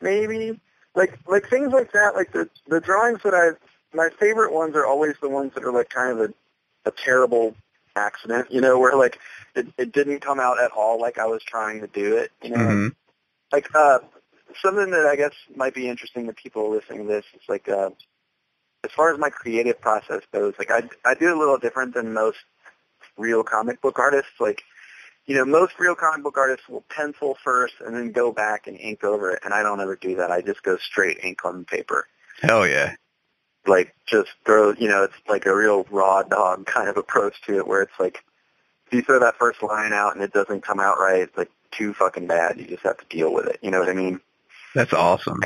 maybe like like things like that. Like the the drawings that I my favorite ones are always the ones that are like kind of a a terrible accident. You know, where like it it didn't come out at all like I was trying to do it. You know, Mhm. like uh something that I guess might be interesting to people listening to this is like uh as far as my creative process goes, like I I do a little different than most real comic book artists. Like you know, most real comic book artists will pencil first and then go back and ink over it, and I don't ever do that. I just go straight ink on paper. Hell yeah. Like just throw, you know, it's like a real raw dog kind of approach to it, where it's like if you throw that first line out and it doesn't come out right, it's like too fucking bad. You just have to deal with it. You know what I mean? That's awesome.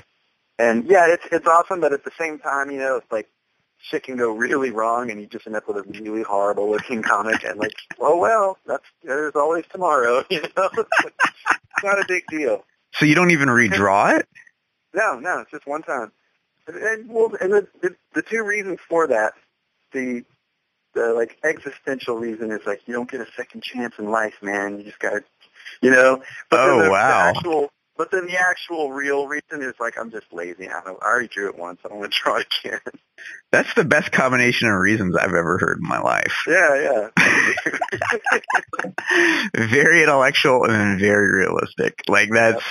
And yeah, it's it's awesome, but at the same time, you know, it's like shit can go really wrong, and you just end up with a really horrible looking comic. And like, oh well, that's there's always tomorrow. You know, it's not a big deal. So you don't even redraw it? No, no, it's just one time. And, and well, and the, the the two reasons for that, the the like existential reason is like you don't get a second chance in life, man. You just gotta, you know. But Oh, the, the wow. actual, but then the actual real reason is like I'm just lazy. I. I already drew it once. I don't want to draw it again. That's the best combination of reasons I've ever heard in my life. yeah, yeah. very intellectual and very realistic. Like that's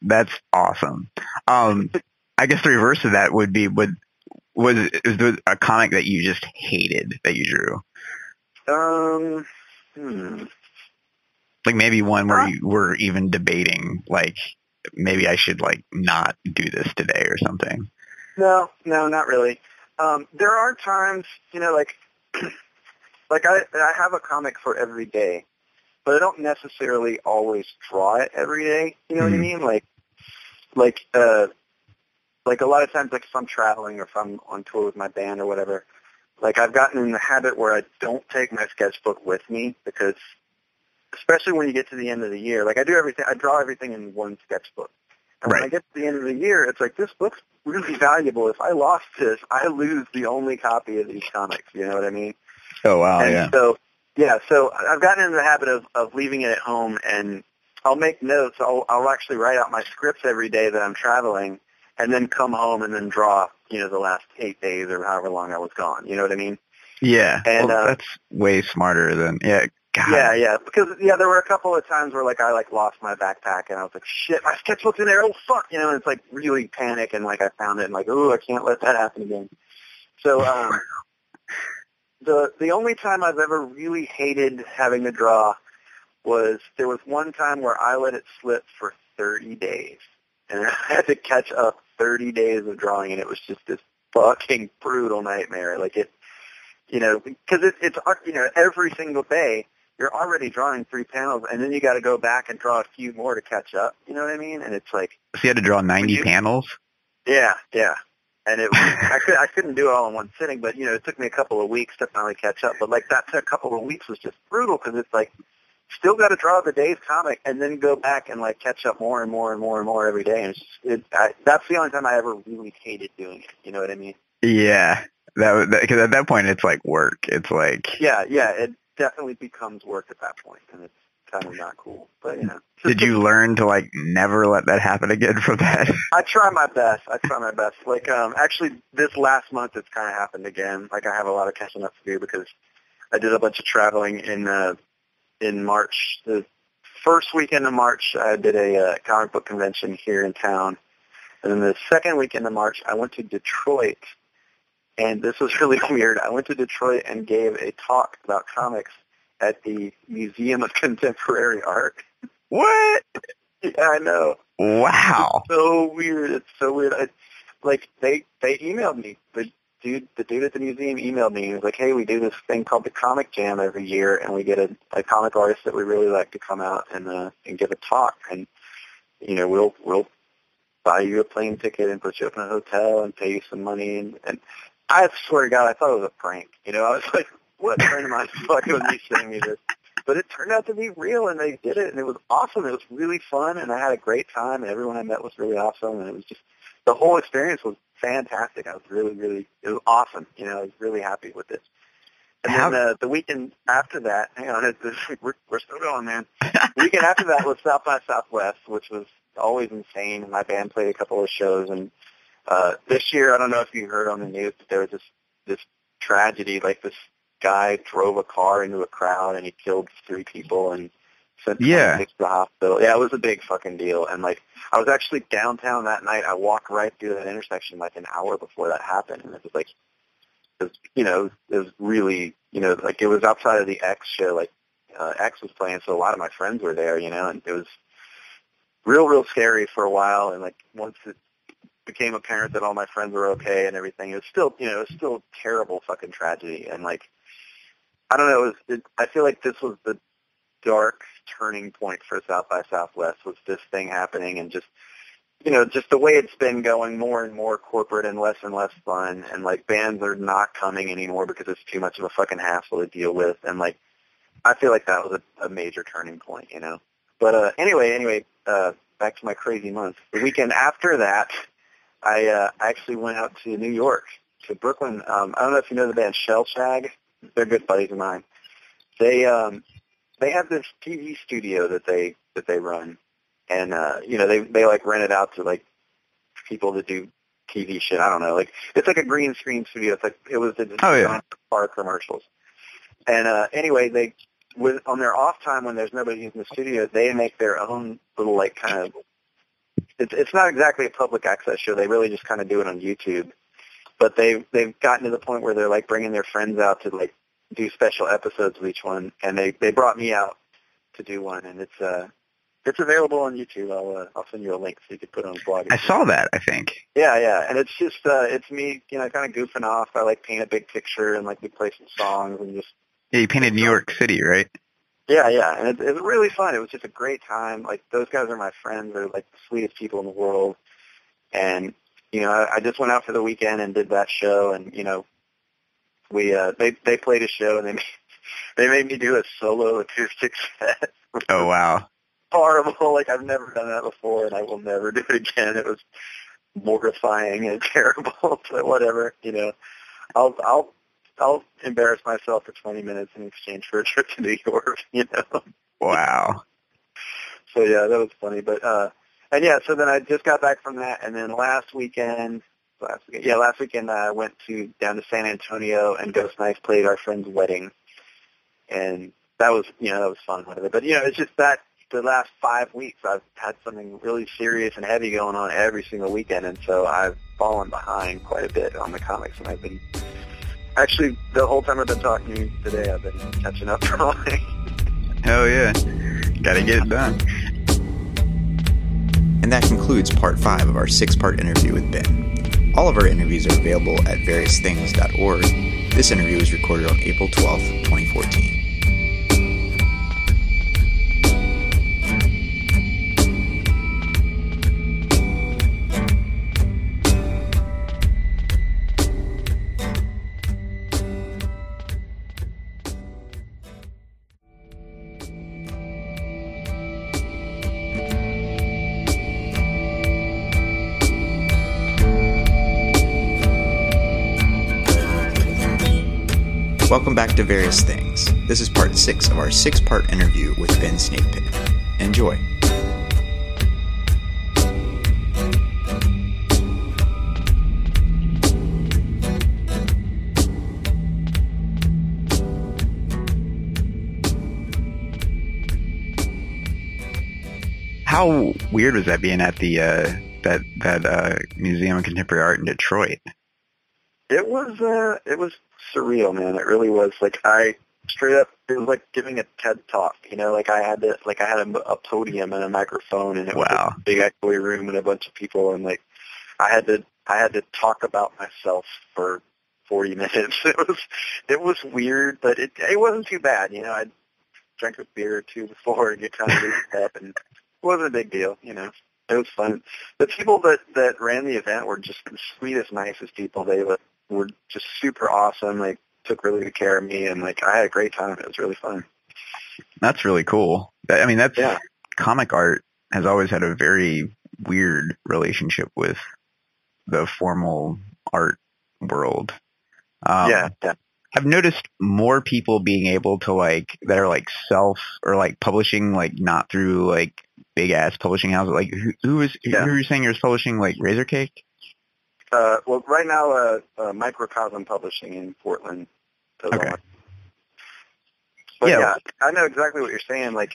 that's awesome. Um, I guess the reverse of that would be would was is there a comic that you just hated that you drew? Um. Hmm. Like maybe one where Uh, you were even debating like maybe I should like not do this today or something. No, no, not really. Um, there are times, you know, like like I I have a comic for every day, but I don't necessarily always draw it every day. You know what I Mhm. mean? Like like uh like a lot of times like if I'm traveling or if I'm on tour with my band or whatever, like I've gotten in the habit where I don't take my sketchbook with me because especially when you get to the end of the year, like I do everything I draw everything in one sketchbook. And when I get to the end of the year, it's like this book's really valuable. If I lost this, I lose the only copy of these comics. You know what I mean? Oh wow, and yeah. so yeah, so I've gotten into the habit of, of leaving it at home and I'll make notes. I'll I'll actually write out my scripts every day that I'm traveling and then come home and then draw, you know, the last eight days or however long I was gone. You know what I mean? Yeah. and, well, uh, that's way smarter than yeah. God. Yeah, yeah. Because yeah, there were a couple of times where like I like lost my backpack and I was like, shit, my sketchbook's in there. Oh fuck, you know. And it's like really panic and like I found it and like, oh, I can't let that happen again. So um, the the only time I've ever really hated having to draw was there was one time where I let it slip for 30 days and I had to catch up 30 days of drawing and it was just this fucking brutal nightmare. Like it, you know, because it, it's you know every single day you're already drawing three panels, and then you got to go back and draw a few more to catch up. You know what I mean? And it's like, So you had to draw ninety you- panels. yeah, yeah. And it, I could, I couldn't do it all in one sitting, but you know, it took me a couple of weeks to finally catch up. But like that took a couple of weeks was just brutal because it's like, still got to draw the day's comic and then go back and like catch up more and more and more and more every day. And it's just, it, I, that's the only time I ever really hated doing it. You know what I mean? Yeah. That because at that point it's like work. It's like Yeah, yeah. It definitely becomes work at that point, and it's kind of not cool. But you know, Did you learn to like never let that happen again from that? I try my best. I try my best. Like, um, actually, this last month it's kind of happened again. Like, I have a lot of catching up to do because I did a bunch of traveling in uh, in March. The first weekend of March, I did a uh, comic book convention here in town, and then the second weekend of March, I went to Detroit. And this was really weird. I went to Detroit and gave a talk about comics, at the Museum of Contemporary Art. What? Yeah, I know. Wow. It's so weird. It's so weird. I, like they they emailed me. The dude the dude at the museum emailed me. He was like, "Hey, we do this thing called the Comic Jam every year, and we get a, a comic artist that we really like to come out and uh, and give a talk, and you know we'll we'll buy you a plane ticket and put you up in a hotel and pay you some money and and I swear to God, I thought it was a prank. You know, I was like, what friend of mine is fucking with me sending me this? But it turned out to be real, and they did it, and it was awesome. It was really fun, and I had a great time, and everyone I met was really awesome, and it was just the whole experience was fantastic. I was really, really, it was awesome. You know, I was really happy with it. And How- then uh, the weekend after that, hang on, it's, we're we're still going, man. The weekend after that was South by Southwest, which was always insane. And my band played a couple of shows, and uh, this year, I don't know if you heard on the news, but there was this this tragedy. Like this guy drove a car into a crowd and he killed three people and sent Yeah. 26 to the hospital. Yeah, it was a big fucking deal. And like, I was actually downtown that night. I walked right through that intersection like an hour before that happened, and it was like, it was, you know, it was really, you know, like it was outside of the X show. Like uh, X was playing, so a lot of my friends were there, you know, and it was real, real scary for a while. And like once it became apparent that all my friends were okay and everything, it was still, you know, it was still a terrible fucking tragedy. And like, I don't know, it was, it, I feel like this was the dark turning point for South by Southwest was this thing happening and just, you know, just the way it's been going more and more corporate and less and less fun and like bands are not coming anymore because it's too much of a fucking hassle to deal with and like I feel like that was a, a major turning point, you know. But uh anyway, anyway, uh back to my crazy month. The weekend after that I uh actually went out to New York, to Brooklyn. Um I don't know if you know the band Shellshag. They're good buddies of mine. They um they have this TV studio that they that they run and uh you know they they like rent it out to like people that do TV shit. I don't know. Like it's like a green screen studio. It's like it was the Oh, yeah. car commercials. And uh anyway, they with on their off time when there's nobody in the studio, they make their own little like kind of it's it's not exactly a public access show. They really just kind of do it on YouTube. But they they've gotten to the point where they're like bringing their friends out to like do special episodes of each one, and they they brought me out to do one, and it's uh it's available on YouTube. I'll uh, I'll send you a link so you can put it on the blog. I saw that, I think. Yeah, yeah, and it's just uh it's me, you know, kind of goofing off. I like paint a big picture and like we play some songs and just Yeah, you painted New York City, right? Yeah, yeah, and it, it was really fun. It was just a great time. Like those guys are my friends. They're like the sweetest people in the world. And you know, I, I just went out for the weekend and did that show. And you know, we uh, they they played a show and they made, they made me do a solo acoustic set. Oh wow. horrible. Like I've never done that before, and I will never do it again. It was mortifying and terrible. but whatever, you know, I'll I'll I'll embarrass myself for 20 minutes in exchange for a trip to New York. You know. Wow. So yeah, that was funny. But uh and yeah, so then I just got back from that and then last weekend last weekend yeah, last weekend I went to down to San Antonio and Ghost Knife played our friend's wedding. And that was you know, that was fun whatever. But you know, it's just that the last five weeks I've had something really serious and heavy going on every single weekend and so I've fallen behind quite a bit on the comics and I've been actually the whole time I've been talking to you today I've been catching up drawing. Hell yeah. Gotta get it done. And that concludes part five of our six part interview with Ben. All of our interviews are available at variousthings.org. This interview was recorded on April 12th, 2014. Welcome back to Various Things. This is part six of our six part interview with Ben Snakepit. Enjoy. How weird was that being at the uh that that uh Museum of Contemporary Art in Detroit? It was uh it was surreal, man. It really was. Like I straight up, it was like giving a TED talk. You know, like I had to, like I had a, a podium and a microphone, and it was a big echoey room and a bunch of people, and like I had to, I had to talk about myself for 40 minutes. It was, it was weird, but it, it wasn't too bad. You know, I drank a beer or two before and get kind of loosened up, and it wasn't a big deal. You know, it was fun. The people that that ran the event were just the sweetest, nicest people. They were were just super awesome. Like took really good care of me, and like I had a great time. It was really fun. That's really cool. I mean, that's Yeah. comic art has always had a very weird relationship with the formal art world. Um, yeah, yeah. I've noticed more people being able to like that are like self or like publishing like not through like big ass publishing houses. Like who, who is Yeah. who are you saying you're publishing like Razorcake? Uh, well, right now, uh, uh, Microcosm Publishing in Portland. Okay. But Yeah. yeah. I know exactly what you're saying. Like,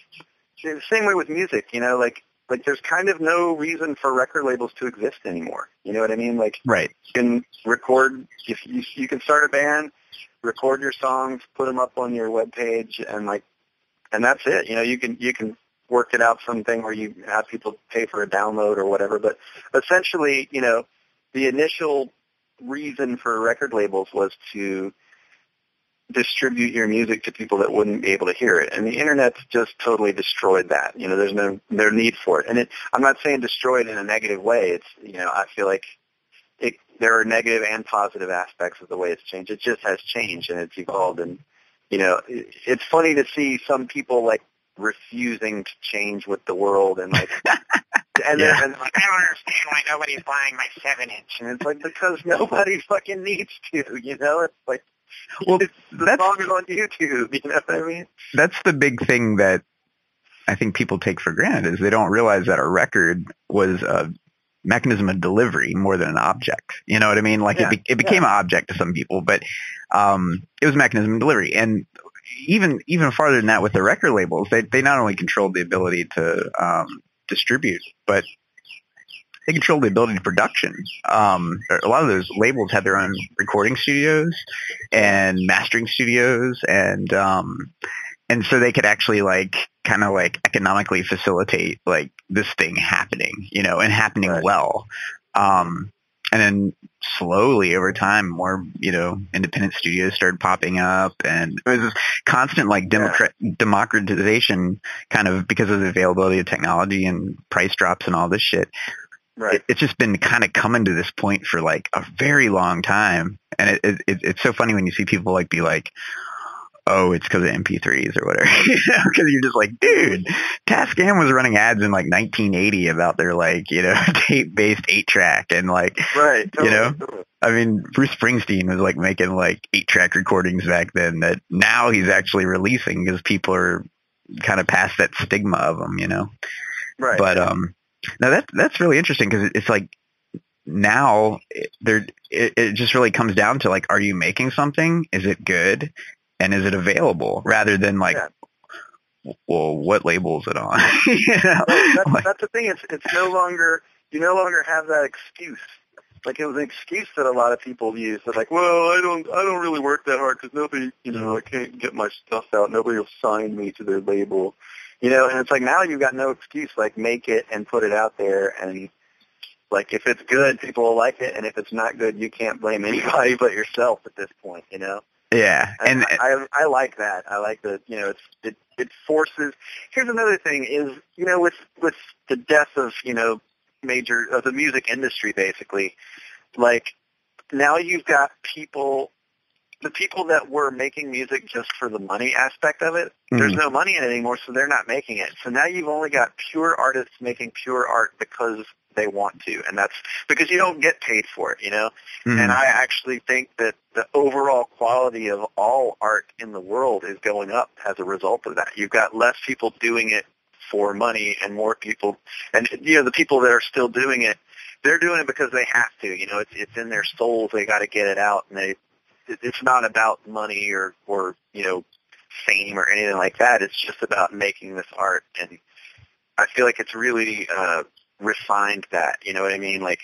the same way with music, you know, like, like there's kind of no reason for record labels to exist anymore. You know what I mean? Like, Right. you can record, if you, you can start a band, record your songs, put them up on your web page, and like, and that's it. You know, you can, you can work it out something where you have people pay for a download or whatever. But essentially, you know, the initial reason for record labels was to distribute your music to people that wouldn't be able to hear it. And the internet's just totally destroyed that. You know, there's no no need for it. And it, I'm not saying destroyed in a negative way. It's you know, I feel like it there are negative and positive aspects of the way it's changed. It just has changed and it's evolved and you know, it, it's funny to see some people like refusing to change with the world and like and Yeah. then like, I don't understand why nobody's buying my seven inch and it's like because nobody fucking needs to, you know? It's like Well, it's, the that's- song is on YouTube, you know what I mean? That's the big thing that I think people take for granted is they don't realize that a record was a mechanism of delivery more than an object. You know what I mean? Like Yeah, it, be, it became an object to some people, but um, it was a mechanism of delivery. And even even farther than that, with the record labels, they they not only controlled the ability to um, distribute, but they controlled the ability to production. Um, a lot of those labels had their own recording studios and mastering studios, and um, and so they could actually like kind of like economically facilitate like this thing happening, you know, and happening Right. well. Um, and then slowly over time, more you know, independent studios started popping up, and it was this constant like democrat- democratization, kind of because of the availability of technology and price drops and all this shit. Right. it, it's just been kind of coming to this point for like a very long time, and it, it it's so funny when you see people like be like, "Oh, it's because of MP3s or whatever," because you're just like, dude, Tascam was running ads in like 1980 about their like you know tape-based eight track, and like right. you know? totally. I mean, Bruce Springsteen was like making like eight track recordings back then that now he's actually releasing because people are kind of past that stigma of them, you know. Right. But um, now that that's really interesting because it's like now it, there it, it just really comes down to like, are you making something? Is it good? And is it available? Rather than like, Yeah. well, what label is it on? you know? That's, Like, that's the thing. It's it's no longer you no longer have that excuse. Like it was an excuse that a lot of people use. They're like, well, I don't I don't really work that hard because nobody, you know, I can't get my stuff out. Nobody will sign me to their label. You know, and it's like now you've got no excuse. Like make it and put it out there, and like if it's good, people will like it, and if it's not good, you can't blame anybody but yourself at this point. You know. Yeah, And and I, I like that. I like that. You know, it's it it forces. Here's another thing: is you know, with with the death of you know major of the music industry, basically, like now you've got people. The people that were making music just for the money aspect of it, there's Mhm. no money in it anymore, so they're not making it. So now you've only got pure artists making pure art because they want to, and that's because you don't get paid for it, you know. Mhm. And I actually think that the overall quality of all art in the world is going up as a result of that. You've got less people doing it for money and more people, and you know, the people that are still doing it, they're doing it because they have to. You know, it's it's in their souls. They got to get it out, and they. It's not about money or or you know, fame or anything like that. It's just about making this art, and I feel like it's really uh, refined that. You know what I mean? Like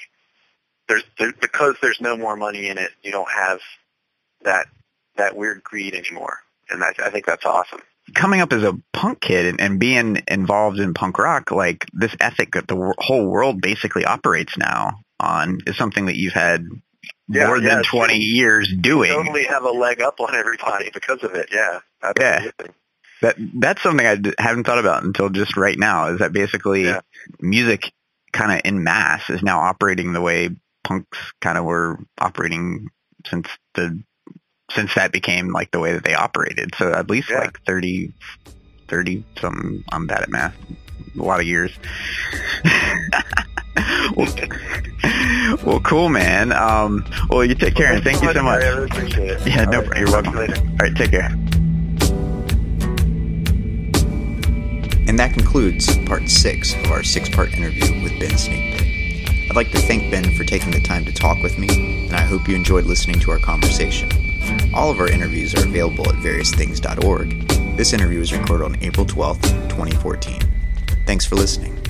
there's there, because there's no more money in it. You don't have that that weird greed anymore. and I, I think that's awesome. Coming up as a punk kid and, and being involved in punk rock, like this ethic that the w- whole world basically operates now on is something that you've had Yeah, more yeah, than it's 20 years doing. Totally have a leg up on everybody because of it. Yeah, absolutely. That that's something I d- haven't thought about until just right now. Is that basically Yeah. music, kind of in mass, is now operating the way punks kind of were operating since the since that became like the way that they operated. So at least Yeah. like 30, 30 some. I'm bad at math. A lot of years. well, well, cool, man. Um, well, you take care and thank you so much. I really appreciate it. Yeah, no problem. You're welcome. All right, take care. And that concludes part six of our six part interview with Ben Snakepit. I'd like to thank Ben for taking the time to talk with me, and I hope you enjoyed listening to our conversation. All of our interviews are available at variousthings.org. This interview was recorded on April 12th, 2014. Thanks for listening.